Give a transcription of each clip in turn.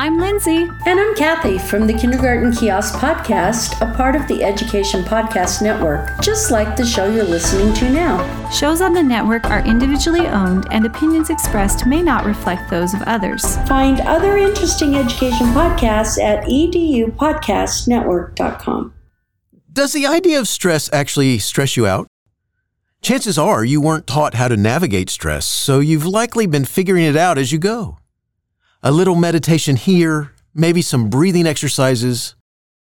I'm Lindsay. And I'm Kathy from the Kindergarten Kiosk Podcast, a part of the Education Podcast Network, just like the show you're listening to now. Shows on the network are individually owned, and opinions expressed may not reflect those of others. Find other interesting education podcasts at edupodcastnetwork.com. Does the idea of stress actually stress you out? Chances are you weren't taught how to navigate stress, so you've likely been figuring it out as you go a little meditation here, maybe some breathing exercises,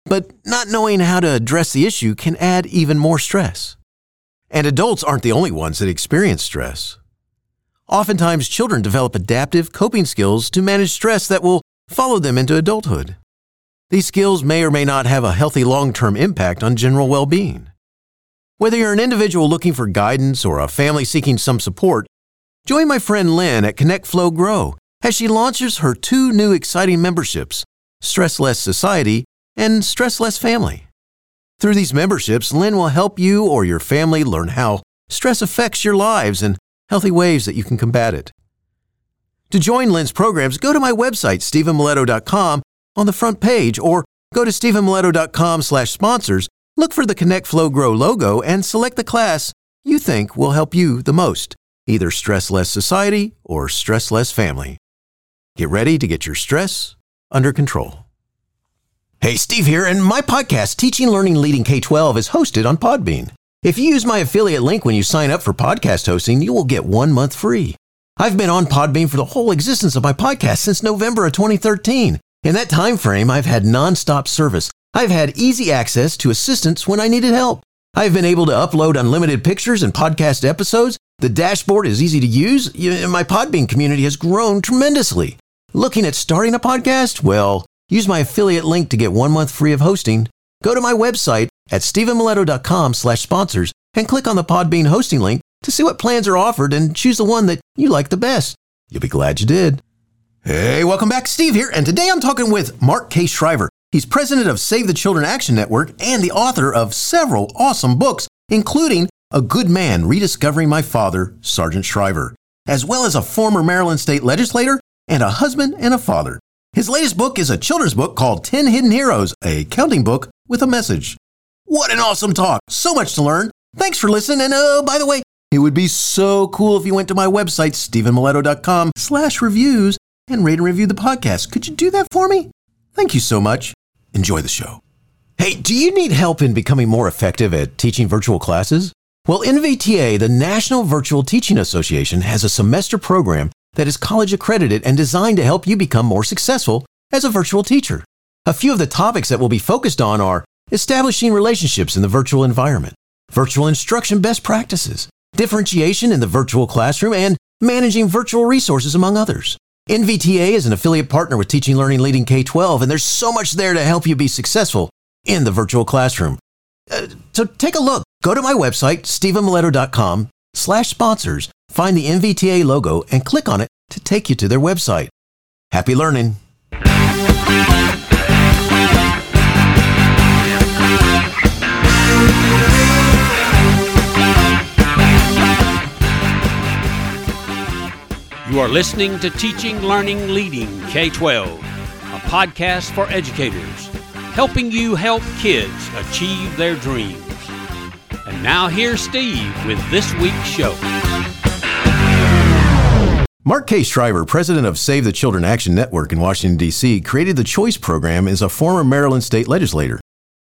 but not knowing how to address the issue can add even more stress. And adults aren't the only ones that experience stress. Oftentimes, children develop adaptive coping skills to manage stress that will follow them into adulthood. These skills may or may not have a healthy long term impact on general well being. Whether you're an individual looking for guidance or a family seeking some support, join my friend Lynn at Connect Flow Grow as she launches her two new exciting memberships Stress Less Society and Stress Less Family. Through these memberships, Lynn will help you or your family learn how stress affects your lives and healthy ways that you can combat it. To join Lynn's programs, go to my website, stevenmiletto.com, on the front page, or go to stevenmiletto.com slash sponsors, look for the Connect Flow Grow logo, and select the class you think will help you the most, either Stress Less Society or Stress Less Family. Get ready to get your stress under control. Hey, Steve here, and my podcast, Teaching, Learning, Leading K 12, is hosted on Podbean. If you use my affiliate link when you sign up for podcast hosting, you will get one month free. I've been on Podbean for the whole existence of my podcast since November of 2013. In that time frame, I've had nonstop service. I've had easy access to assistance when I needed help. I've been able to upload unlimited pictures and podcast episodes. The dashboard is easy to use. My Podbean community has grown tremendously. Looking at starting a podcast? Well, use my affiliate link to get one month free of hosting. Go to my website at stevenmiletto.com slash sponsors and click on the Podbean hosting link to see what plans are offered and choose the one that you like the best. You'll be glad you did. Hey, welcome back. Steve here, and today I'm talking with Mark K. Shriver. He's president of Save the Children Action Network and the author of several awesome books, including A Good Man Rediscovering My Father, Sargent Shriver, as well as a former Maryland state legislator and a husband and a father. His latest book is a children's book called 10 Hidden Heroes, a counting book with a message. What an awesome talk! So much to learn. Thanks for listening. And oh, by the way, it would be so cool if you went to my website, stevenmiletto.com slash reviews and rate and review the podcast. Could you do that for me? Thank you so much. Enjoy the show. Hey, do you need help in becoming more effective at teaching virtual classes? Well, NVTA, the National Virtual Teaching Association, has a semester program that is college accredited and designed to help you become more successful as a virtual teacher. A few of the topics that will be focused on are establishing relationships in the virtual environment, virtual instruction best practices, differentiation in the virtual classroom, and managing virtual resources, among others. NVTA is an affiliate partner with Teaching Learning Leading K 12, and there's so much there to help you be successful in the virtual classroom. Uh, so take a look. Go to my website, stevenmiletto.com slash sponsors, find the NVTA logo, and click on it to take you to their website. Happy learning! You are listening to Teaching, Learning, Leading K 12, a podcast for educators, helping you help kids achieve their dreams. And now here's Steve with this week's show. Mark K. Shriver, president of Save the Children Action Network in Washington, D.C., created the Choice Program as a former Maryland state legislator.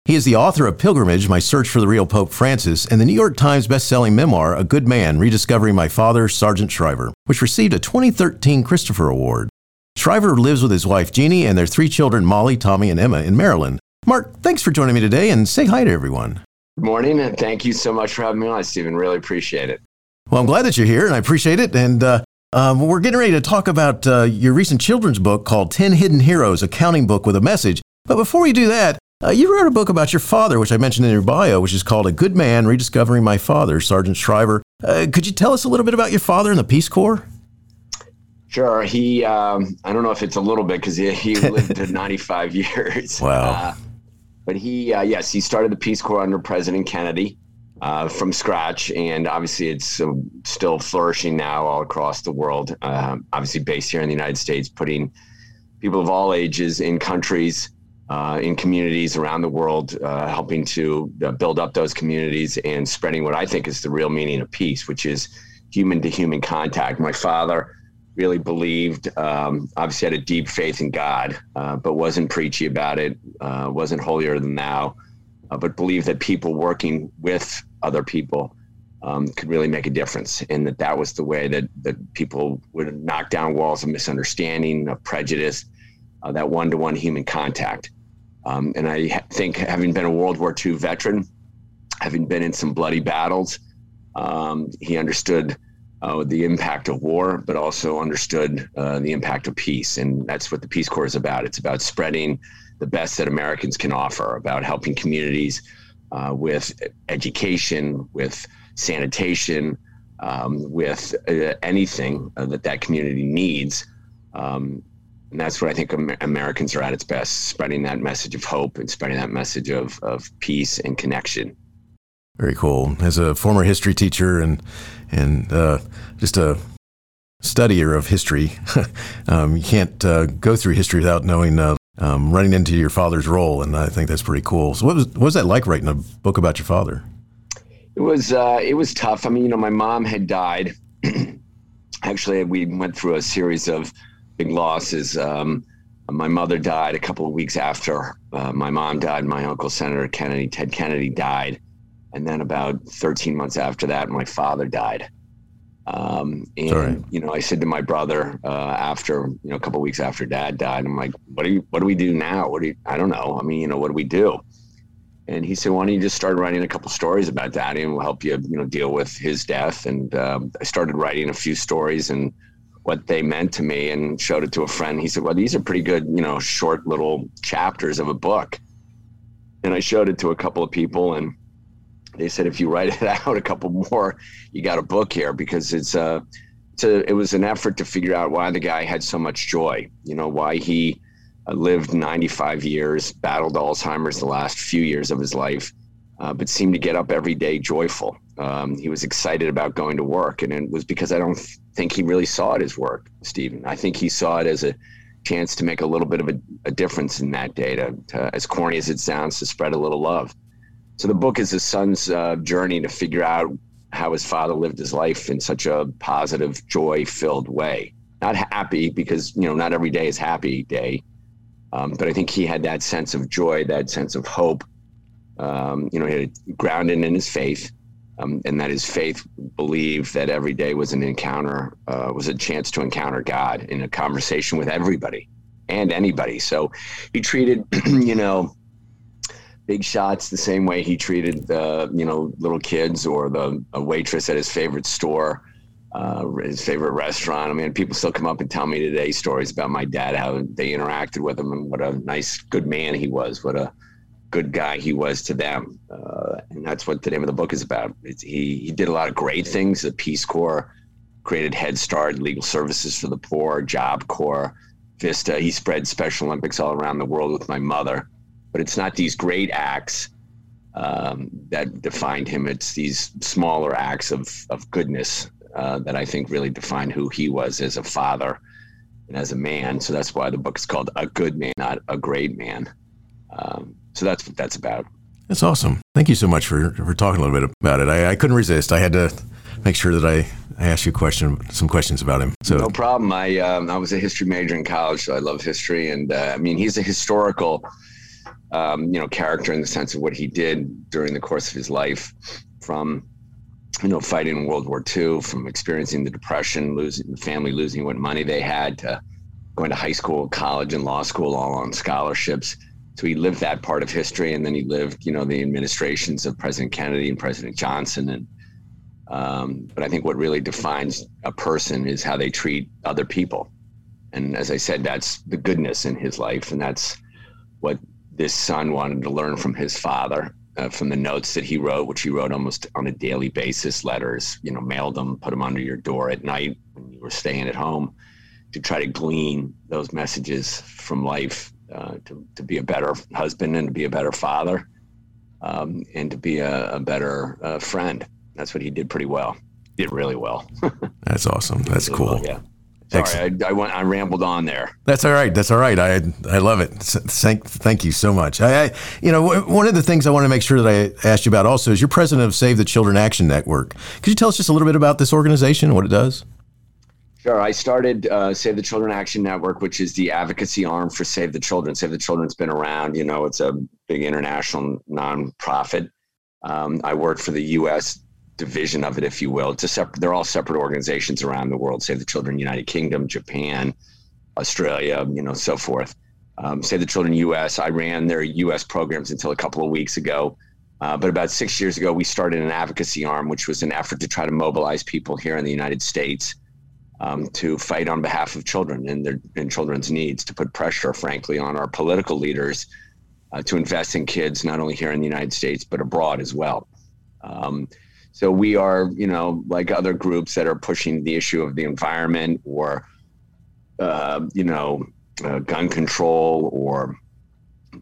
He is the author of Pilgrimage, My Search for the Real Pope Francis, and the New York Times bestselling memoir, A Good Man Rediscovering My Father, Sargent Shriver, which received a 2013 Christopher Award. Shriver lives with his wife Jeannie and their three children, Molly, Tommy, and Emma, in Maryland. Mark, thanks for joining me today and say hi to everyone. Good morning, and thank you so much for having me on, Steven. Really appreciate it. Well, I'm glad that you're here, and I appreciate it. And uh, um, we're getting ready to talk about uh, your recent children's book called 10 Hidden Heroes, a counting book with a message. But before we do that, uh, you wrote a book about your father, which I mentioned in your bio, which is called A Good Man Rediscovering My Father, Sargent Shriver. Uh, could you tell us a little bit about your father in the Peace Corps? Sure. He, um, I don't know if it's a little bit because he, he lived to 95 years. Wow. Uh, but he, uh, yes, he started the Peace Corps under President Kennedy uh, from scratch, and obviously it's uh, still flourishing now all across the world. Uh, obviously based here in the United States, putting people of all ages in countries, uh, in communities around the world, uh, helping to uh, build up those communities and spreading what I think is the real meaning of peace, which is human to human contact. My father really believed, um, obviously had a deep faith in God, but wasn't preachy about it, wasn't holier than thou, uh, but believe that people working with other people um, could really make a difference, and that that was the way that that people would knock down walls of misunderstanding, of prejudice, uh, that one-to-one human contact. Um, and I ha- think, having been a World War II veteran, having been in some bloody battles, um, he understood uh, the impact of war, but also understood uh, the impact of peace. And that's what the Peace Corps is about. It's about spreading the best that Americans can offer, about helping communities uh, with education, with sanitation, um, with uh, anything uh, that that community needs. Um, and that's what I think Amer- Americans are at its best, spreading that message of hope and spreading that message of, of peace and connection. Very cool. As a former history teacher and and uh, just a studier of history, um, you can't uh, go through history without knowing uh, um, running into your father's role, and I think that's pretty cool. So, what was what was that like writing a book about your father? It was uh, it was tough. I mean, you know, my mom had died. Actually, we went through a series of big losses. Um, my mother died a couple of weeks after uh, my mom died. My uncle, Senator Kennedy, Ted Kennedy, died, and then about 13 months after that, my father died. Um, and Sorry. you know, I said to my brother uh, after you know a couple of weeks after Dad died, I'm like, "What do you? What do we do now? What do you? I don't know. I mean, you know, what do we do?" And he said, "Why don't you just start writing a couple stories about Daddy, and we'll help you, you know, deal with his death." And um, I started writing a few stories and what they meant to me, and showed it to a friend. He said, "Well, these are pretty good, you know, short little chapters of a book." And I showed it to a couple of people, and they said, "If you write it out a couple more, you got a book here because it's a." It's a, it was an effort to figure out why the guy had so much joy. You know, why he uh, lived 95 years, battled Alzheimer's the last few years of his life, uh, but seemed to get up every day joyful. Um, he was excited about going to work, and it was because I don't think he really saw it as work, Steven. I think he saw it as a chance to make a little bit of a, a difference in that day, to, to, as corny as it sounds, to spread a little love. So the book is his son's uh, journey to figure out how his father lived his life in such a positive, joy-filled way. Not happy because you know not every day is happy day, um, but I think he had that sense of joy, that sense of hope. Um, you know, he had grounded in his faith, um, and that his faith believed that every day was an encounter, uh, was a chance to encounter God in a conversation with everybody and anybody. So he treated, you know, big shots the same way he treated the, you know, little kids or the waitress at his favorite store uh, his favorite restaurant. I mean, people still come up and tell me today stories about my dad, how they interacted with him, and what a nice, good man he was, what a good guy he was to them. Uh, and that's what the name of the book is about. It's, he he did a lot of great things. The Peace Corps created Head Start, legal services for the poor, Job Corps, Vista. He spread Special Olympics all around the world with my mother. But it's not these great acts um, that defined him. It's these smaller acts of of goodness uh, that I think really define who he was as a father and as a man. So that's why the book is called A Good Man, not A Great Man. Um, so that's what that's about. That's awesome. Thank you so much for, for talking a little bit about it. I, I couldn't resist. I had to make sure that I, I asked you a question, some questions about him. So no problem. I um, I was a history major in college, so I love history, and uh, I mean he's a historical, um, you know, character in the sense of what he did during the course of his life, from you know, fighting in World War II, from experiencing the Depression, losing the family, losing what money they had, to going to high school, college, and law school, all on scholarships. So he lived that part of history, and then he lived, you know, the administrations of President Kennedy and President Johnson. And um, but I think what really defines a person is how they treat other people. And as I said, that's the goodness in his life, and that's what this son wanted to learn from his father uh, from the notes that he wrote, which he wrote almost on a daily basis, letters, you know, mailed them, put them under your door at night when you were staying at home to try to glean those messages from life uh, to, to be a better husband and to be a better father um, and to be a, a better uh, friend. That's what he did pretty well. Did really well. that's awesome. That's Really cool. well, yeah. Sorry, I, I, went. I rambled on there. That's all right. That's all right. I I love it. Thank thank you so much. I, I you know one of the things I want to make sure that I asked you about also is you're president of Save the Children Action Network. Could you tell us just a little bit about this organization, what it does? Sure. I started uh, Save the Children Action Network, which is the advocacy arm for Save the Children. Save the Children's been around. You know, it's a big international nonprofit. Um, I work for the U.S division of it, if you will. It's a separate. They're all separate organizations around the world. Save the Children, United Kingdom, Japan, Australia, you know, so forth. Um, Save the Children U.S. I ran their U.S. programs until a couple of weeks ago. Uh, but about six years ago, we started an advocacy arm, which was an effort to try to mobilize people here in the United States um, to fight on behalf of children and their and children's needs, to put pressure, frankly, on our political leaders uh, to invest in kids not only here in the United States but abroad as well. Um, so we are, you know, like other groups that are pushing the issue of the environment or, uh, you know, uh, gun control or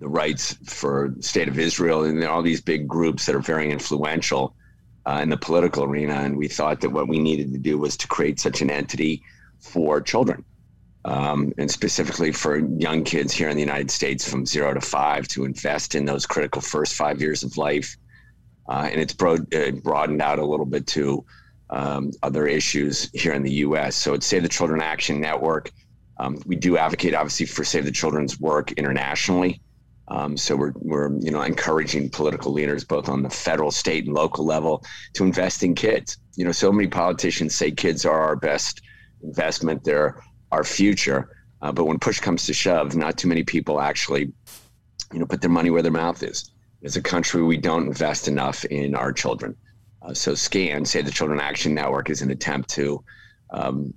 the rights for state of Israel, and all these big groups that are very influential uh, in the political arena. And we thought that what we needed to do was to create such an entity for children. Um, and specifically for young kids here in the United States from zero to five to invest in those critical first five years of life uh, and it's broad, uh, broadened out a little bit to um, other issues here in the U.S. So it's Save the Children Action Network. Um, we do advocate, obviously, for Save the Children's work internationally. Um, so we're, we're you know encouraging political leaders both on the federal, state, and local level to invest in kids. You know, so many politicians say kids are our best investment; they're our future. Uh, but when push comes to shove, not too many people actually, you know, put their money where their mouth is as a country, we don't invest enough in our children. Uh, so SCAN, Save the Children Action Network, is an attempt to um,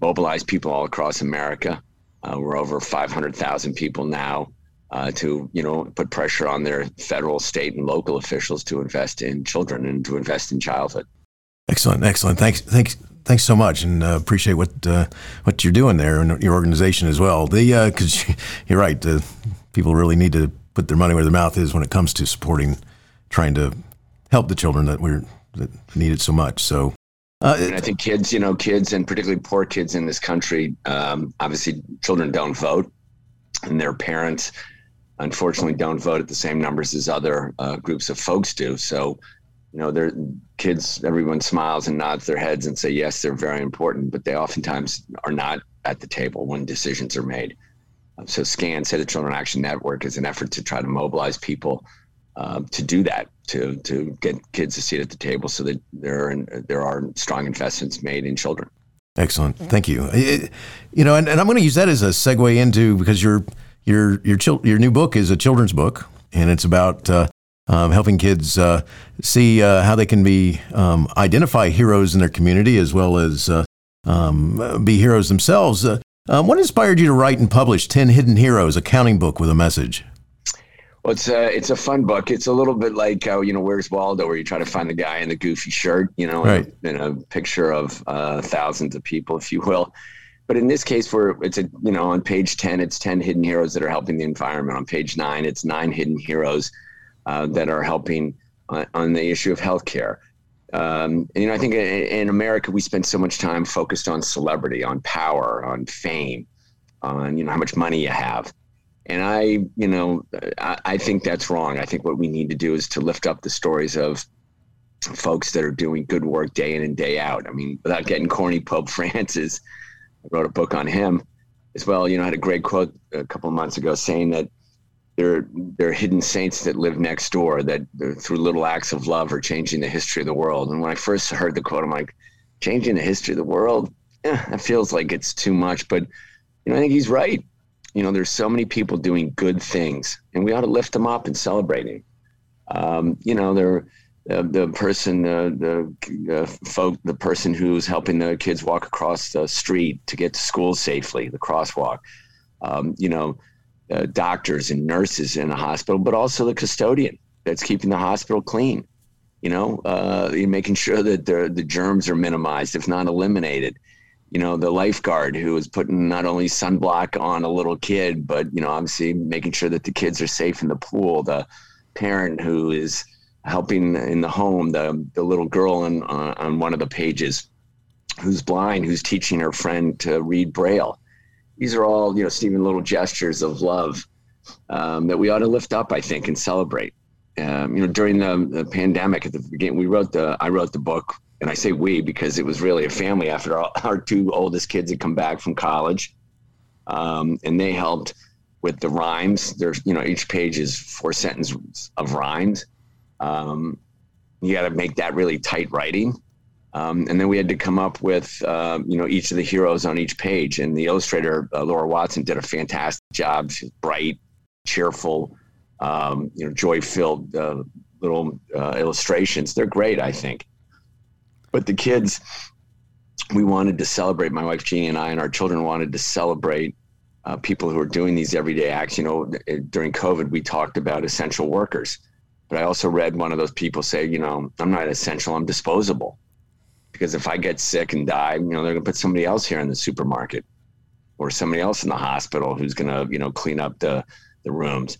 mobilize people all across America. Uh, we're over 500,000 people now uh, to, you know, put pressure on their federal, state, and local officials to invest in children and to invest in childhood. Excellent, excellent. Thanks, thanks, thanks so much, and uh, appreciate what uh, what you're doing there and your organization as well. The because uh, you're right, people really need to put their money where their mouth is when it comes to supporting, trying to help the children that we're that need it so much. So, uh, and I think kids, you know, kids and particularly poor kids in this country, um, obviously, children don't vote, and their parents, unfortunately, don't vote at the same numbers as other uh, groups of folks do. So, you know, their kids, everyone smiles and nods their heads and say yes, they're very important, but they oftentimes are not at the table when decisions are made. So SCAN, Save the Children Action Network, is an effort to try to mobilize people uh, to do that, to to get kids a seat at the table, so that there are there are strong investments made in children. Excellent, thank you. It, you know, and, and I'm going to use that as a segue into because your your your chil- your new book is a children's book, and it's about. Uh, um, helping kids uh, see uh, how they can be um, identify heroes in their community as well as uh, um, be heroes themselves. Uh, um, what inspired you to write and publish 10 Hidden Heroes, a counting book with a message? Well, it's a, it's a fun book. It's a little bit like, uh, you know, Where's Waldo, where you try to find the guy in the goofy shirt, you know, right. in, a, in, a, picture of uh, thousands of people, if you will. But in this case, where it's a, you know, on page 10, it's 10 hidden heroes that are helping the environment. On page nine, it's nine hidden heroes uh, that are helping on, on the issue of healthcare. Um, and, you know, I think in America we spend so much time focused on celebrity, on power, on fame, on you know how much money you have. And I, you know, I, I think that's wrong. I think what we need to do is to lift up the stories of folks that are doing good work day in and day out. I mean, without getting corny, Pope Francis, I wrote a book on him as well. You know, I had a great quote a couple of months ago saying that there, there are hidden saints that live next door that through little acts of love are changing the history of the world. And when I first heard the quote, I'm like, changing the history of the world? Yeah, that feels like it's too much. But, you know, I think he's right. You know, there's so many people doing good things, and we ought to lift them up and celebrating. Um, you know, they're the, the person, the, the folk, the person who's helping the kids walk across the street to get to school safely, the crosswalk. Um, you know, uh, doctors and nurses in the hospital, but also the custodian that's keeping the hospital clean. You know, uh, making sure that the the germs are minimized, if not eliminated. You know, the lifeguard who is putting not only sunblock on a little kid, but you know, obviously making sure that the kids are safe in the pool. The parent who is helping in the home, the the little girl on on one of the pages who's blind, who's teaching her friend to read Braille. These are all, you know, Steven, little gestures of love um, that we ought to lift up, I think, and celebrate. Um, you know, during the, the, pandemic at the beginning, we wrote the, I wrote the book, and I say we because it was really a family after our, our two oldest kids had come back from college. Um, and they helped with the rhymes. There's, you know, each page is four sentences of rhymes. Um, you got to make that really tight writing. Um, and then we had to come up with, uh, you know, each of the heroes on each page. And the illustrator, uh, Laura Watson, did a fantastic job. She's bright, cheerful, um, you know, joy-filled uh, little uh, illustrations. They're great, I think. But the kids, we wanted to celebrate. My wife Jeannie and I and our children wanted to celebrate uh, people who are doing these everyday acts. You know, during COVID, we talked about essential workers, but I also read one of those people say, you know, I'm not essential, I'm disposable. Because if I get sick and die, you know, they're going to put somebody else here in the supermarket or somebody else in the hospital who's going to, you know, clean up the, the rooms.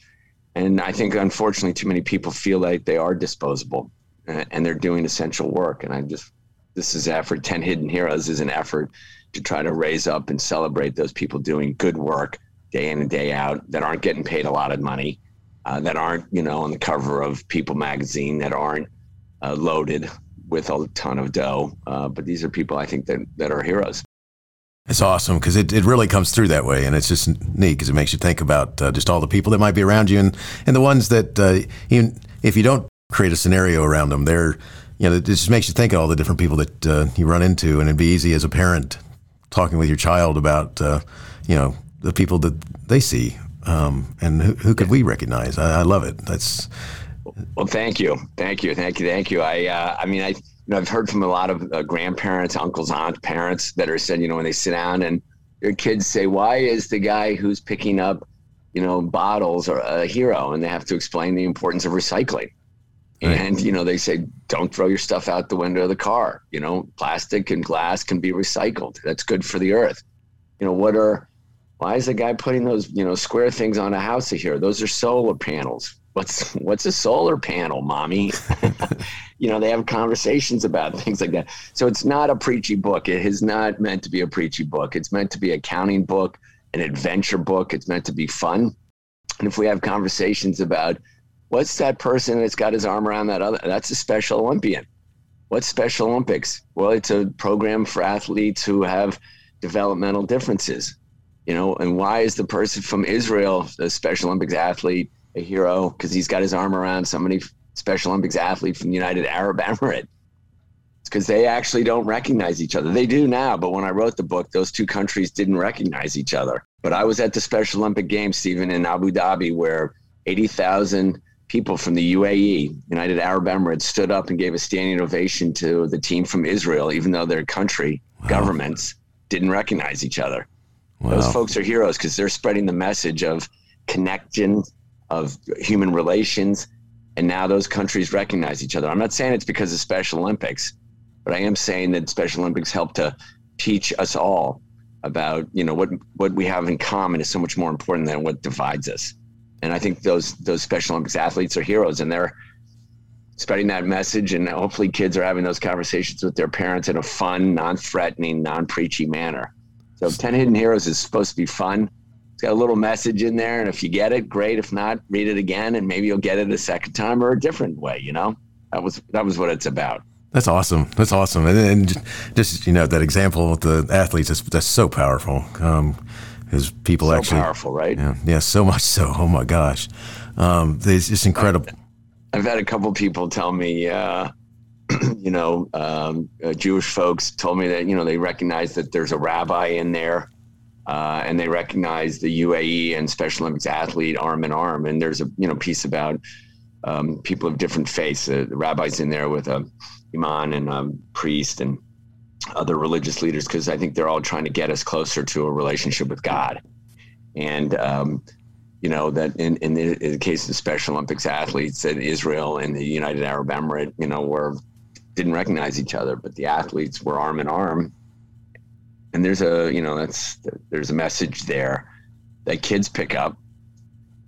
And I think, unfortunately, too many people feel like they are disposable and they're doing essential work. And I just, this is effort. 10 Hidden Heroes is an effort to try to raise up and celebrate those people doing good work day in and day out that aren't getting paid a lot of money, uh, that aren't, you know, on the cover of People magazine, that aren't uh, loaded with a ton of dough. Uh, but these are people I think that, that are heroes. It's awesome because it, it really comes through that way. And it's just neat because it makes you think about uh, just all the people that might be around you and, and the ones that, uh, even if you don't create a scenario around them, they're, you know, it just makes you think of all the different people that uh, you run into. And it'd be easy as a parent talking with your child about, uh, you know, the people that they see. Um, and who, who could we recognize? I, I, love it. That's. Well, thank you. Thank you. Thank you. Thank you. I, uh, I mean, I, you know, I've heard from a lot of uh, grandparents, uncles, aunts, parents that are said, you know, when they sit down and their kids say, why is the guy who's picking up, you know, bottles or a hero? And they have to explain the importance of recycling. Right. And, you know, they say, don't throw your stuff out the window of the car. You know, plastic and glass can be recycled. That's good for the earth. You know, what are, why is the guy putting those, you know, square things on a house here? Those are solar panels. What's, what's a solar panel, mommy? you know, they have conversations about things like that. So it's not a preachy book. It is not meant to be a preachy book. It's meant to be a counting book, an adventure book. It's meant to be fun. And if we have conversations about, What's that person that's got his arm around that other? That's a Special Olympian. What's Special Olympics? Well, it's a program for athletes who have developmental differences. You know, and why is the person from Israel, the Special Olympics athlete, a hero? Because he's got his arm around somebody, Special Olympics athlete from the United Arab Emirates. Because they actually don't recognize each other. They do now, but when I wrote the book, those two countries didn't recognize each other. But I was at the Special Olympic Games, Steven, in Abu Dhabi, where 80,000 people from the UAE, United Arab Emirates, stood up and gave a standing ovation to the team from Israel, even though their country wow. governments didn't recognize each other. Wow. Those folks are heroes because they're spreading the message of connection, of human relations, and now those countries recognize each other. I'm not saying it's because of Special Olympics, but I am saying that Special Olympics help to teach us all about you know what what we have in common is so much more important than what divides us and I think those those Special Olympics athletes are heroes, and they're spreading that message. And hopefully, kids are having those conversations with their parents in a fun, non-threatening, non-preachy manner. So, Ten Hidden Heroes is supposed to be fun. It's got a little message in there, and if you get it, great. If not, read it again, and maybe you'll get it a second time or a different way. You know, that was that was what it's about. That's awesome. That's awesome. And, and just you know that example with the athletes is that's so powerful. Um, because people so actually powerful, right? Yeah, yeah, so much so. Oh my gosh, um, it's just incredible. I've had a couple people tell me, uh, you know, um, uh, Jewish folks told me that you know they recognize that there's a rabbi in there, uh, and they recognize the UAE and Special Olympics athlete arm in arm. And there's a you know piece about um, people of different faiths. Uh, the rabbis in there with a imam and a priest and other religious leaders because I think they're all trying to get us closer to a relationship with God. And, um, you know, that in, in the, in, the, case of Special Olympics athletes in Israel and the United Arab Emirates, you know, were didn't recognize each other, but the athletes were arm in arm. And there's a, you know, that's there's a message there that kids pick up,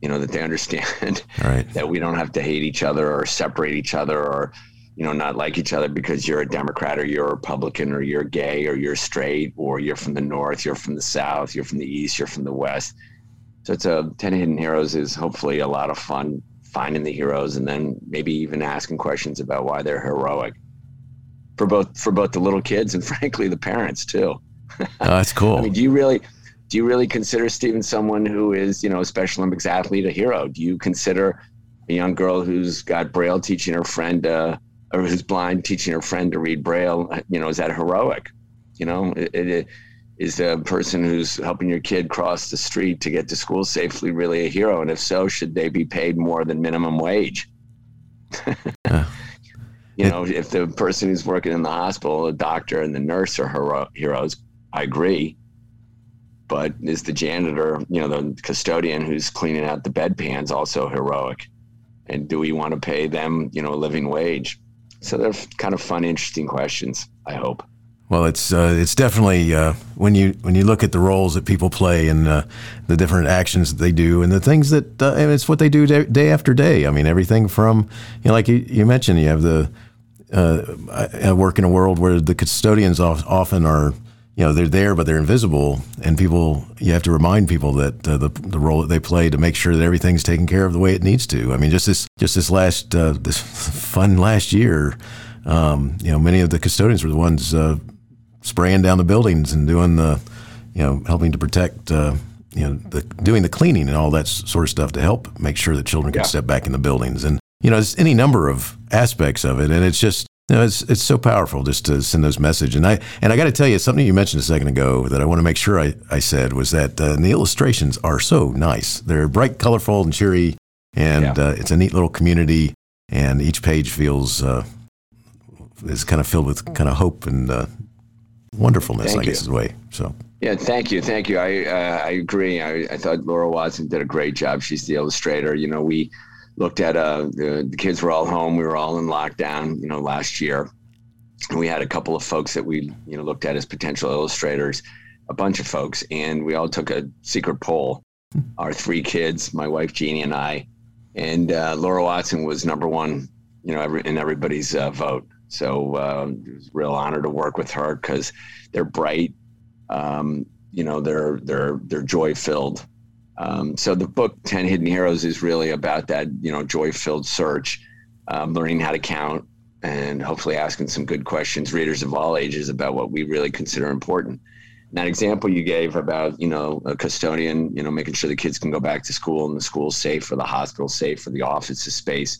you know, that they understand right. that we don't have to hate each other or separate each other or you know, not like each other because you're a Democrat or you're a Republican or you're gay or you're straight or you're from the North, you're from the South, you're from the East, you're from the West. So it's a 10 Hidden Heroes is hopefully a lot of fun finding the heroes and then maybe even asking questions about why they're heroic for both for both the little kids and frankly the parents too. Oh, that's cool. I mean, do you really do you really consider Steven someone who is, you know, a Special Olympics athlete a hero? Do you consider a young girl who's got Braille teaching her friend uh, or who's blind teaching her friend to read Braille, you know, is that heroic? You know, it, it is a person who's helping your kid cross the street to get to school safely really a hero? And if so, should they be paid more than minimum wage? uh, you know, if the person who's working in the hospital, the doctor and the nurse are hero- heroes, I agree. But is the janitor, you know, the custodian who's cleaning out the bedpans also heroic? And do we want to pay them, you know, a living wage? So they're kind of fun, interesting questions. I hope. Well, it's uh, it's definitely uh, when you when you look at the roles that people play and uh, the different actions that they do and the things that uh, and it's what they do day, after day. I mean, everything from you know, like you, you mentioned, you have the uh, I work in a world where the custodians often are you know they're there but they're invisible and people you have to remind people that uh, the the role that they play to make sure that everything's taken care of the way it needs to. I mean, just this just this last uh, this fun last year, um, you know, many of the custodians were the ones uh, spraying down the buildings and doing the, you know, helping to protect, uh, you know, the, doing the cleaning and all that sort of stuff to help make sure that children can yeah. step back in the buildings. And, you know, there's any number of aspects of it. And it's just, know, it's, it's so powerful just to send those messages. And I, and I got to tell you, something you mentioned a second ago that I want to make sure I, I said was that uh, the illustrations are so nice. They're bright, colorful, and cheery. And yeah. uh, it's a neat little community. And each page feels, uh, is kind of filled with kind of hope and uh, wonderfulness, thank I guess, you. is the way. So. Yeah, thank you, thank you. I uh, I agree. I, I thought Laura Watson did a great job. She's the illustrator. You know, we looked at uh the, the kids were all home. We were all in lockdown. You know, last year, and we had a couple of folks that we you know looked at as potential illustrators, a bunch of folks, and we all took a secret poll. Our three kids, my wife Jeannie and I, and uh, Laura Watson was number one. You know, every, in everybody's uh, vote. So uh, it was a real honor to work with her because they're bright. Um, you know, they're they're they're joy filled. Um, so the book Ten Hidden Heroes is really about that you know joy filled search, um, learning how to count, and hopefully asking some good questions, readers of all ages, about what we really consider important. And that example you gave about you know a custodian, you know, making sure the kids can go back to school and the school's safe, or the hospital safe, for the office is space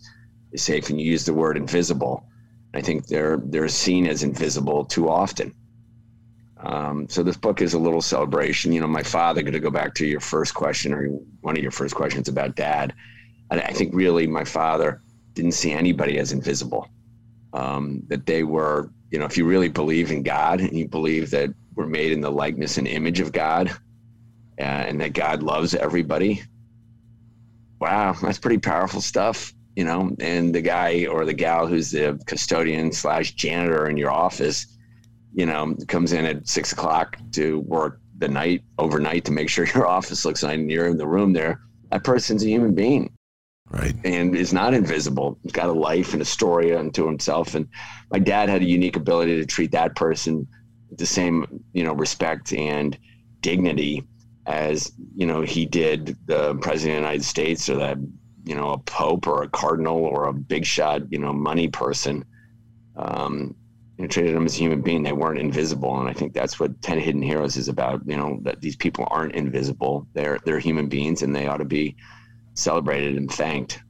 is safe, and you use the word invisible I think they're they're seen as invisible too often. Um, so this book is a little celebration. You know, my father. Going to go back to your first question or one of your first questions about dad. I, I think really my father didn't see anybody as invisible. Um, that they were, you know, if you really believe in God and you believe that we're made in the likeness and image of God, uh, and that God loves everybody. Wow, that's pretty powerful stuff you know, and the guy or the gal who's the custodian slash janitor in your office, you know, comes in at six o'clock to work the night overnight to make sure your office looks nice and you're in the room there. That person's a human being. Right. And is not invisible. He's got a life and a story unto himself. And my dad had a unique ability to treat that person with the same, you know, respect and dignity as, you know, he did the president of the United States or that you know a pope or a cardinal or a big shot you know money person um, and treated them as a human being they weren't invisible and i think that's what 10 hidden heroes is about you know that these people aren't invisible they're they're human beings and they ought to be celebrated and thanked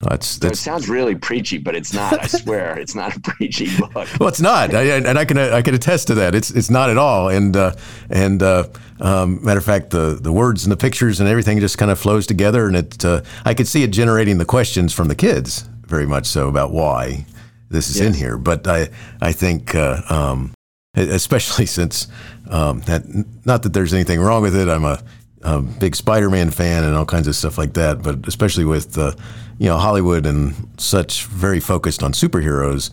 that's, that's so it sounds really preachy, but it's not. I swear, it's not a preachy book. well, it's not, I, and I can I can attest to that. It's it's not at all. And uh, and uh, um, matter of fact, the the words and the pictures and everything just kind of flows together, and it uh, I could see it generating the questions from the kids very much so about why this is yes. in here. But I I think. Uh, um, especially since um, that, not that there's anything wrong with it. I'm a, a big Spider-Man fan and all kinds of stuff like that. But especially with uh, you know Hollywood and such very focused on superheroes,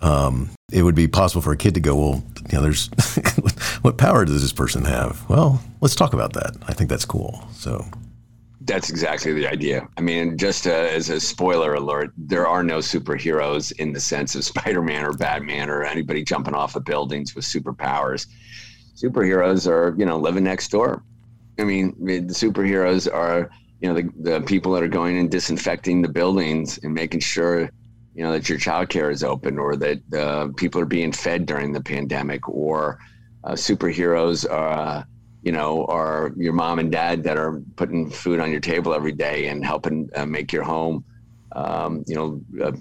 um, it would be possible for a kid to go, well, you know, there's what power does this person have? Well, let's talk about that. I think that's cool. So, That's exactly the idea. I mean, just uh, as a spoiler alert, there are no superheroes in the sense of Spider Man or Batman or anybody jumping off of buildings with superpowers. Superheroes are, you know, living next door. I mean, the superheroes are, you know, the, the people that are going and disinfecting the buildings and making sure, you know, that your childcare is open or that uh, people are being fed during the pandemic or uh, superheroes are you know, are your mom and dad that are putting food on your table every day and helping uh, make your home, um, you know, uh,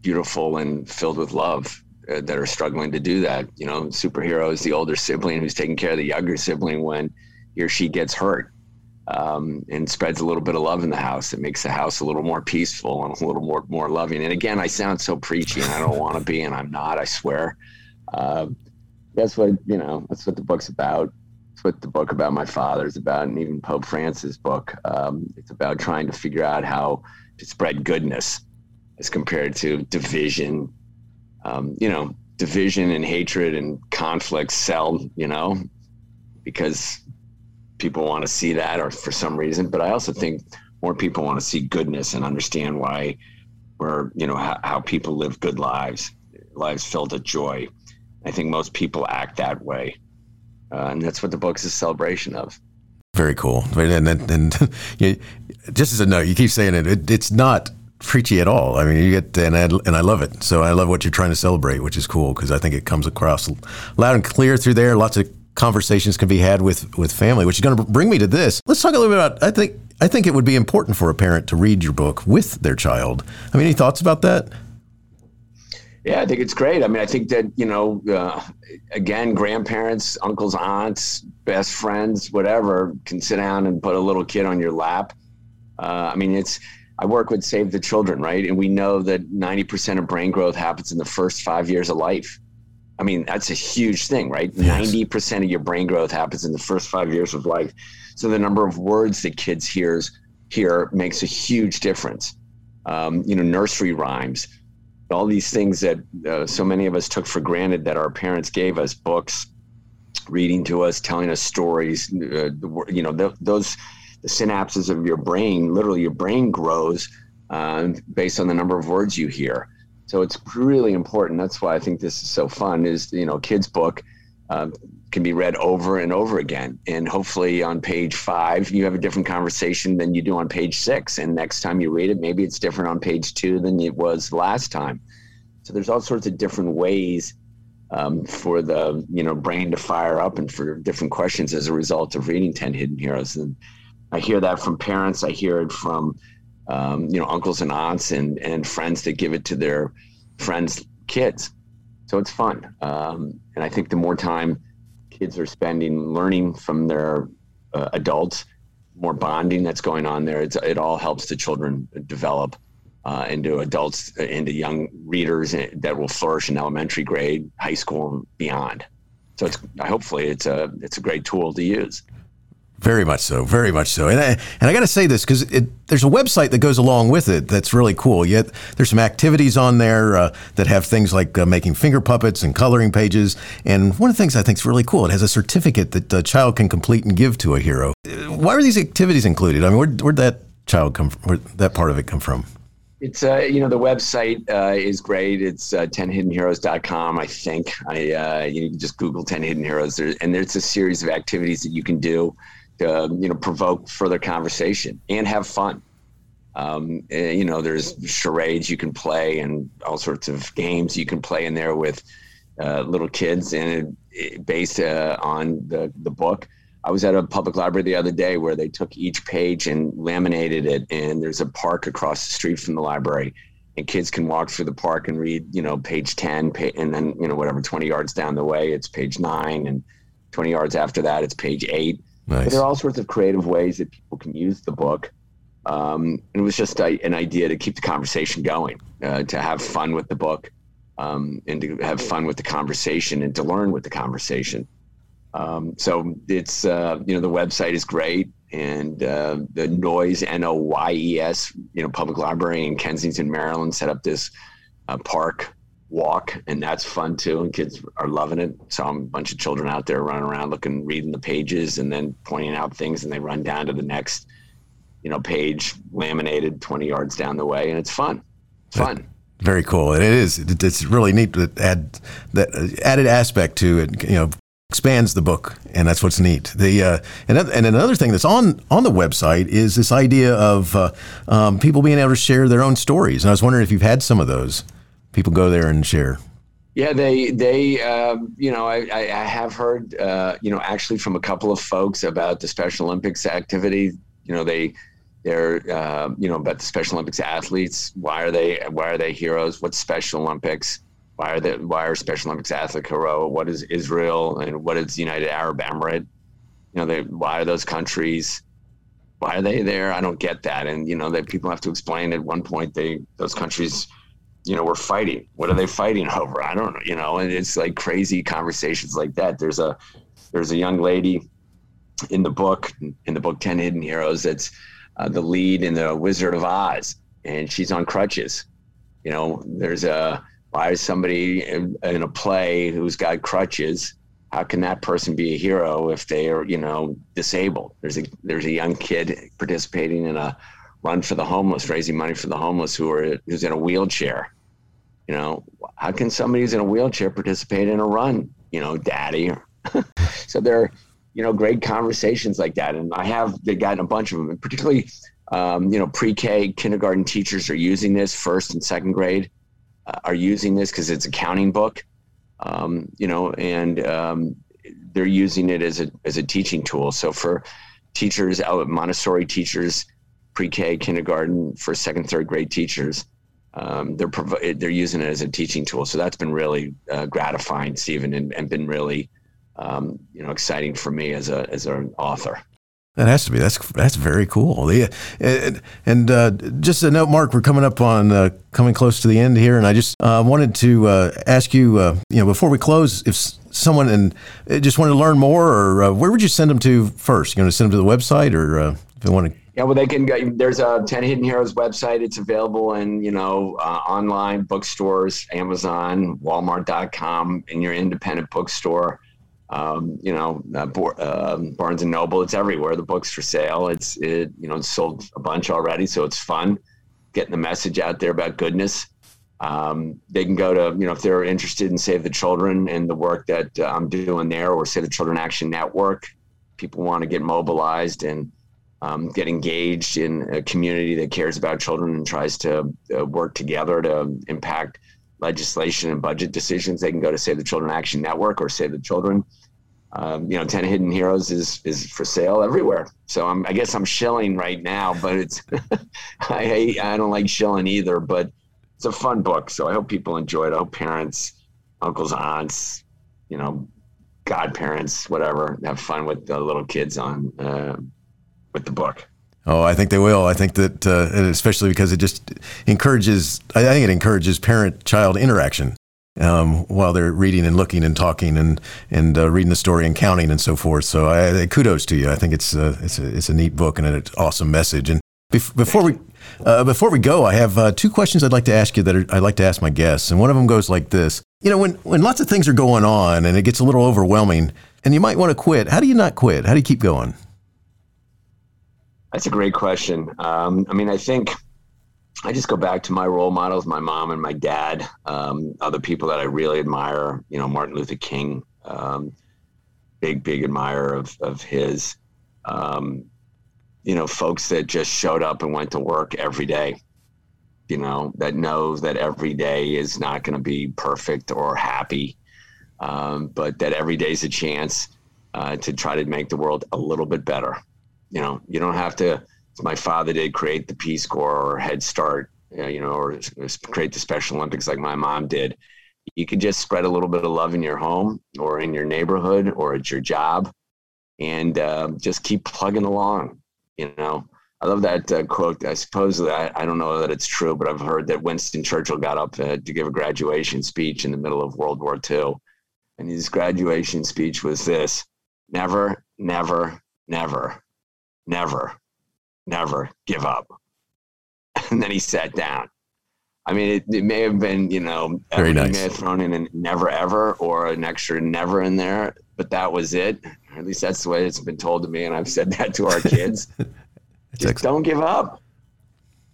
beautiful and filled with love. Uh, that are struggling to do that. You know, superhero is the older sibling who's taking care of the younger sibling when he or she gets hurt, um, and spreads a little bit of love in the house. It makes the house a little more peaceful and a little more more loving. And again, I sound so preachy, and I don't want to be, and I'm not. I swear. Uh, that's what you know. That's what the book's about the book about my father is about, and even Pope Francis' book. Um, it's about trying to figure out how to spread goodness as compared to division. Um, you know, division and hatred and conflict sell, you know, because people want to see that or for some reason. But I also think more people want to see goodness and understand why or, you know, how, how people live good lives, lives filled with joy. I think most people act that way uh, and that's what the book is a celebration of. Very cool. And, and, and you, just as a note, you keep saying it, it, it's not preachy at all. I mean, you get and I, and I love it. So I love what you're trying to celebrate, which is cool because I think it comes across loud and clear through there. Lots of conversations can be had with with family, which is going to bring me to this. Let's talk a little bit about. I think I think it would be important for a parent to read your book with their child. I mean, any thoughts about that? Yeah, I think it's great. I mean, I think that, you know, uh, again, grandparents, uncles, aunts, best friends, whatever, can sit down and put a little kid on your lap. Uh, I mean, it's, I work with Save the Children, right? And we know that 90% of brain growth happens in the first five years of life. I mean, that's a huge thing, right? Yes. 90% of your brain growth happens in the first five years of life. So the number of words that kids hears here makes a huge difference. Um, you know, nursery rhymes all these things that uh, so many of us took for granted that our parents gave us books reading to us telling us stories uh, you know those the synapses of your brain literally your brain grows uh, based on the number of words you hear. So it's really important. That's why i think this is so fun is you know kids book uh, can be read over and over again. And hopefully, on page five, you have a different conversation than you do on page six. And next time you read it, maybe it's different on page two than it was last time. So there's all sorts of different ways um, for the you know brain to fire up and for different questions as a result of reading Ten Hidden Heroes. And I hear that from parents. I hear it from um, you know uncles and aunts and and friends that give it to their friends' kids. So it's fun. Um, and I think the more time kids are spending learning from their uh, adults, more bonding that's going on there. It's, it all helps the children develop uh, into adults, uh, into young readers that will flourish in elementary grade, high school, and beyond. So it's hopefully it's a it's a great tool to use. Very much so, very much so. And I, and I got to say this because there's a website that goes along with it that's really cool. Yet there's some activities on there uh, that have things like uh, making finger puppets and coloring pages. And one of the things I think is really cool, it has a certificate that a child can complete and give to a hero. Why are these activities included? I mean, where, where'd that child come from? Where'd that part of it come from? It's uh, you know the website uh, is great. It's uh, 10hiddenheroes.com. I think I uh, you can just Google 10 Hidden Heroes, there, and there's a series of activities that you can do to you know provoke further conversation and have fun. Um, eh, you know, there's charades you can play and all sorts of games you can play in there with uh, little kids, and it, it, based uh, on the the book. I was at a public library the other day where they took each page and laminated it, and there's a park across the street from the library, and kids can walk through the park and read, you know, page ten, and then you know whatever twenty yards down the way, it's page nine, and twenty yards after that, it's page eight Nice. There are all sorts of creative ways that people can use the book. Um, it was just a, an idea to keep the conversation going, uh, to have fun with the book, um, and to have fun with the conversation, and to learn with the conversation. Um, so it's uh, you know the website is great, and uh, the Noyes N O Y E S you know public library in Kensington, Maryland, set up this uh, park walk, and that's fun too. And kids are loving it. Saw a bunch of children out there running around, looking, reading the pages, and then pointing out things, and they run down to the next you know, page laminated 20 yards down the way, and it's fun. It's fun. Very cool. It is. It's really neat to add that added aspect to it. You know, expands the book, and that's what's neat. The uh, and and another thing that's on on the website is this idea of uh, um, people being able to share their own stories. And I was wondering if you've had some of those. People go there and share. Yeah, they they um, you know I, I have heard uh, you know actually from a couple of folks about the Special Olympics activity. You know they they're uh, you know about the Special Olympics athletes. Why are they why are they heroes? What's Special Olympics? Why are the why are Special Olympics athletes hero? What is Israel and what is United Arab Emirate? You know, they, why are those countries? Why are they there? I don't get that. And you know, that people have to explain. At one point, they those countries you know, we're fighting. What are they fighting over? I don't know, you know, and it's like crazy conversations like that. There's a there's a young lady in the book in the book 10 hidden heroes that's uh, the lead in the wizard of oz and she's on crutches you know there's a why is somebody in, in a play who's got crutches how can that person be a hero if they are you know disabled there's a there's a young kid participating in a run for the homeless raising money for the homeless who are who's in a wheelchair you know, how can somebody who's in a wheelchair participate in a run? You know, daddy. so there are, you know, great conversations like that. And I have gotten a bunch of them, particularly, um, you know, pre-K kindergarten teachers are using this first and second grade uh, are using this because it's a counting book, um, you know, and um, they're using it as a, as a teaching tool. So for teachers out Montessori teachers, pre-K kindergarten for second, third grade teachers, um, they're prov- they're using it as a teaching tool. So that's been really uh, gratifying, Steven, and, and been really um, you know exciting for me as a as an author. That has to be. That's that's very cool. And, and uh, just a note, Mark. We're coming up on uh, coming close to the end here, and I just uh, wanted to uh, ask you, uh, you know, before we close, if someone and just wanted to learn more, or where would you send them to first? You to send them to the website, or if they want to yeah, well, they can go. There's a 10 Hidden Heroes website. It's available in, you know, uh, online bookstores, Amazon, Walmart.com, in your independent bookstore. Um, you know, uh, uh, Barnes and Noble. It's everywhere. The book's for sale. It's, it, you know, it's sold a bunch already. So it's fun getting the message out there about goodness. Um, they can go to, you know, if they're interested in Save the Children and the work that uh, I'm doing there or Save the Children Action Network, people want to get mobilized and, um, get engaged in a community that cares about children and tries to uh, work together to impact legislation and budget decisions, they can go to Save the Children Action Network or Save the Children. Um, you know, Ten Hidden Heroes is is for sale everywhere. So I'm, I guess I'm shilling right now, but it's I hate, I don't like shilling either, but it's a fun book. So I hope people enjoy it. I hope parents, uncles, aunts, you know, godparents, whatever, have fun with the little kids on uh, with the book. Oh, I think they will. I think that, uh, especially because it just encourages, I think it encourages parent child interaction um, while they're reading and looking and talking and, and uh, reading the story and counting and so forth. So I, I kudos to you. I think it's, uh, it's, a, it's a neat book and an awesome message. And bef- before we, uh, before we go, I have uh, two questions I'd like to ask you that are, I'd like to ask my guests. And one of them goes like this. You know, when, when lots of things are going on and it gets a little overwhelming and you might want to quit, how do you not quit? How do you keep going? That's a great question. Um, I mean, I think I just go back to my role models, my mom and my dad, um, other people that I really admire. You know, Martin Luther King, um, big, big admirer of, of his. Um, you know, folks that just showed up and went to work every day. You know, that knows that every day is not going to be perfect or happy, um, but that every day is a chance uh, to try to make the world a little bit better you know, you don't have to, my father did, create the Peace Corps or Head Start, you know, or create the Special Olympics like my mom did. You could just spread a little bit of love in your home or in your neighborhood or at your job and uh, just keep plugging along, you know. I love that uh, quote. I suppose that I don't know that it's true, but I've heard that Winston Churchill got up uh, to give a graduation speech in the middle of World War II. And his graduation speech was this never, never, never never, never give up. And then he sat down. I mean, it, it may have been, you know, Very nice. may have thrown in a never ever or an extra never in there, but that was it. Or at least that's the way it's been told to me, and I've said that to our kids. just excellent. don't give up.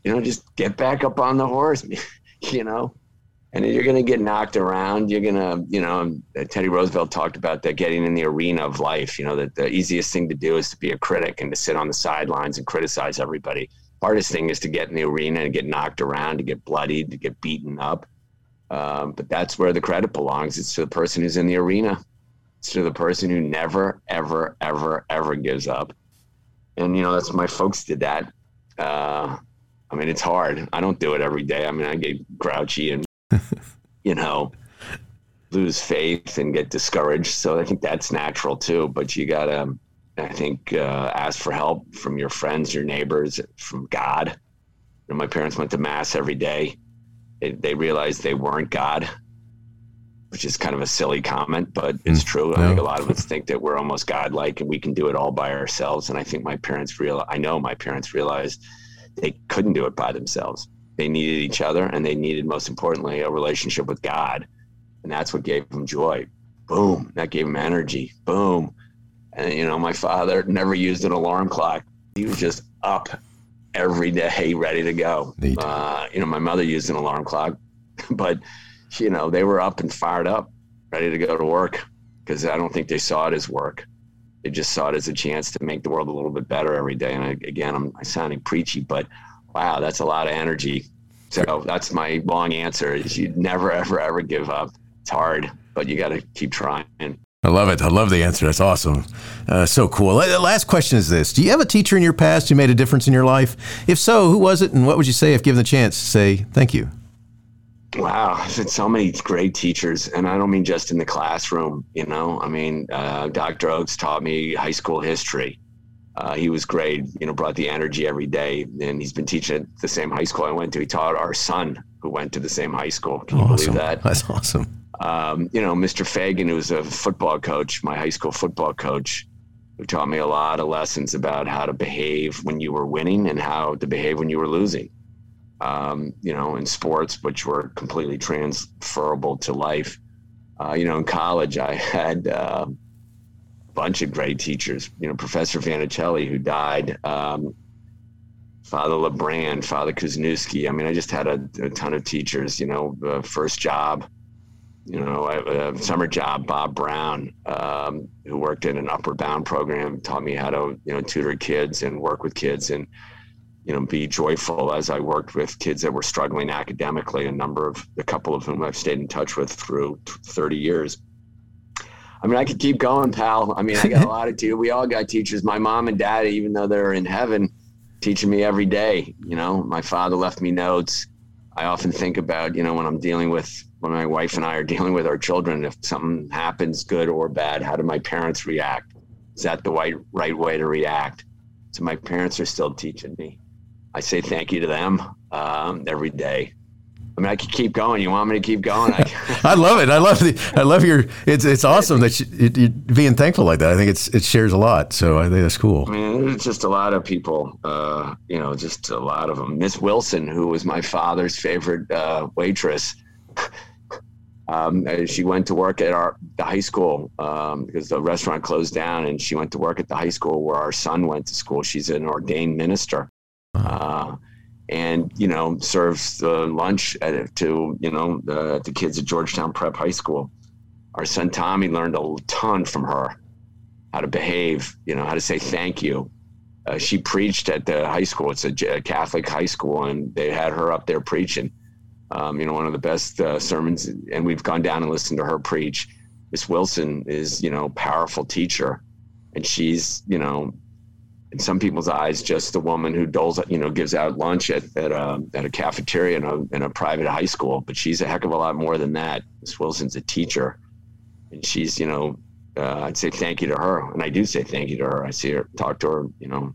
You know, just get back up on the horse. you know, and you're going to get knocked around. You're going to, you know, Teddy Roosevelt talked about that getting in the arena of life. You know, that the easiest thing to do is to be a critic and to sit on the sidelines and criticize everybody. Hardest thing is to get in the arena and get knocked around, to get bloodied, to get beaten up. Um, but that's where the credit belongs. It's to the person who's in the arena. It's to the person who never, ever, ever, ever gives up. And you know, that's my folks did that. Uh, I mean, it's hard. I don't do it every day. I mean, I get grouchy and you know, lose faith and get discouraged. So I think that's natural too. But you gotta, I think, uh, ask for help from your friends, your neighbors, from God. You know, my parents went to mass every day. They, they realized they weren't God, which is kind of a silly comment, but it's mm, true. I think a lot of us think that we're almost godlike and we can do it all by ourselves. And I think my parents real, I know my parents realized they couldn't do it by themselves they needed each other and they needed most importantly a relationship with god. And that's what gave them joy. Boom that gave them energy. Boom. And you know my father never used an alarm clock. He was just up every day ready to go. Uh, you know my mother used an alarm clock but you know they were up and fired up ready to go to work because i don't think they saw it as work. They just saw it as a chance to make the world a little bit better every day. And I, again i'm sounding preachy but wow, that's a lot of energy. So that's my long answer is you never, ever, ever give up. It's hard, but you got to keep trying. I love it. I love the answer. That's awesome. Uh, so cool. The last question is this Do you have a teacher in your past who made a difference in your life? If so, who was it? And what would you say if given the chance to say thank you? Wow, I've had so many great teachers, and I don't mean just in the classroom. You know, I mean, uh, Dr. Oakes taught me high school history uh, he was great, you know, brought the energy every day. And he's been teaching at the same high school I went to. He taught our son who went to the same high school. Can you believe that? That's awesome. Um, you know, Mr. Fagan, who was a football coach, my high school football coach, who taught me a lot of lessons about how to behave when you were winning and how to behave when you were losing. Um, you know, in sports, which were completely transferable to life. Uh, you know, in college, I had uh, bunch of great teachers. You know, Professor Vannicelli, who died, um, Father LeBrand, Father Kuzniewski. I mean, I just had a, a ton of teachers. You know, uh, first job, you know, a summer job. Bob Brown, um, who worked in an upward bound program, taught me how to you know tutor kids and work with kids and you know be joyful as I worked with kids that were struggling academically. A number of a couple of whom I've stayed in touch with through 30 years. I mean, I could keep going, pal. I mean, I got a lot of teachers. We all got teachers. My mom and dad, even though they're in heaven, teaching me every day. You know, my father left me notes. I often think about, you know, when I'm dealing with, when my wife and I are dealing with our children, if something happens, good or bad, how do my parents react? Is that the right, right way to react? So my parents are still teaching me. I say thank you to them um, every day. I mean, I could keep going. You want me to keep going? I, I love it. I love the. I love your. It's it's awesome that you, you, being thankful like that. I think it's it shares a lot. So I think that's cool. I mean, it's just a lot of people. Uh, you know, just a lot of them. Miss Wilson, who was my father's favorite uh, waitress. Um, she went to work at our the high school um, because the restaurant closed down, and she went to work at the high school where our son went to school. She's an ordained minister. Uh, and you know serves the lunch at, to you know the, the kids at Georgetown Prep High School. Our son Tommy learned a ton from her, how to behave, you know, how to say thank you. Uh, she preached at the high school. It's a, a, Catholic high school, and they had her up there preaching. Um, you know, one of the best uh, sermons, and we've gone down and listened to her preach. Miss Wilson is, you know, powerful teacher, and she's, you know, in some people's eyes, just a woman who doles, you know, gives out lunch at at a, at a cafeteria in a, in a private high school. But she's a heck of a lot more than that. Miss Wilson's a teacher, and she's, you know, uh, I'd say thank you to her, and I do say thank you to her. I see her, talk to her, you know,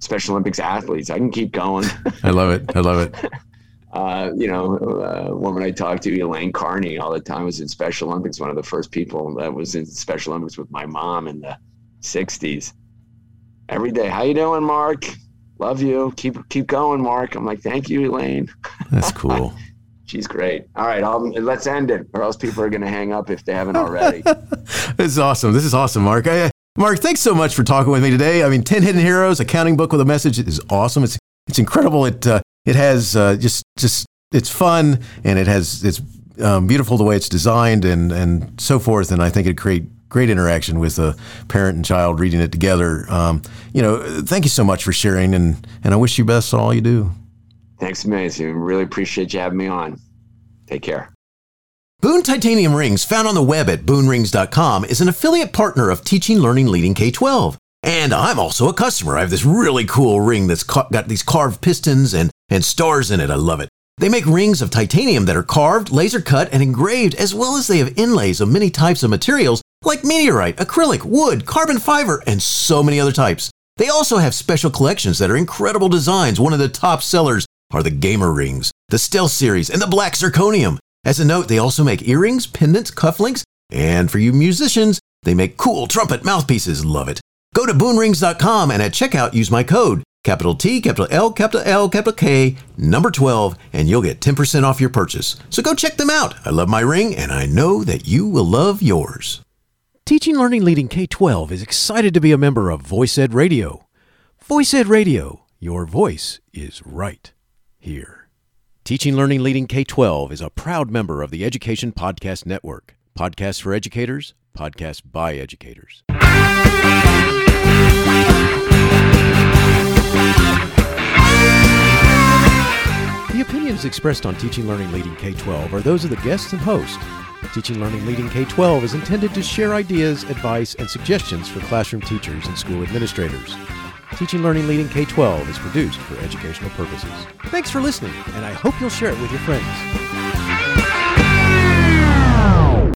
Special Olympics athletes. I can keep going. I love it. I love it. Uh, you know, uh, woman I talked to, Elaine Carney, all the time was in Special Olympics. One of the first people that was in Special Olympics with my mom in the '60s every day. How you doing, Mark? Love you. Keep keep going, Mark. I'm like, thank you, Elaine. That's cool. She's great. All right, I'll, let's end it, or else people are going to hang up if they haven't already. this is awesome. This is awesome, Mark. I, Mark, thanks so much for talking with me today. I mean, 10 Hidden Heroes, accounting book with a message is awesome. It's, it's incredible. It, uh, it has uh, just, just, it's fun and it has, it's um, beautiful the way it's designed and, and so forth. And I think it create great interaction with a parent and child reading it together. Um, you know, thank you so much for sharing and, and I wish you best in all you do. Thanks, amazing. Really appreciate you having me on. Take care. Boone Titanium Rings, found on the web at boonrings.com, is an affiliate partner of Teaching Learning Leading K 12. And I'm also a customer. I have this really cool ring that's ca- got these carved pistons and, and stars in it. I love it. They make rings of titanium that are carved, laser cut, and engraved, as well as they have inlays of many types of materials like meteorite, acrylic, wood, carbon fiber, and so many other types. They also have special collections that are incredible designs. One of the top sellers are the Gamer Rings, the Stealth Series, and the Black Zirconium. As a note, they also make earrings, pendants, cufflinks, and for you musicians, they make cool trumpet mouthpieces. Love it. Go to boonrings.com and at checkout use my code, capital T, capital L, capital L, capital K, number 12, and you'll get 10% off your purchase. So go check them out. I love my ring, and I know that you will love yours. Teaching Learning Leading K 12 is excited to be a member of Voice Ed Radio. Voice Ed Radio, your voice is right here. Teaching Learning Leading K 12 is a proud member of the Education Podcast Network. Podcasts for educators, podcasts by educators. The opinions expressed on Teaching Learning Leading K 12 are those of the guests and host. Teaching Learning Leading K 12 is intended to share ideas, advice, and suggestions for classroom teachers and school administrators. Teaching Learning Leading K 12 is produced for educational purposes. Thanks for listening, and I hope you'll share it with your friends.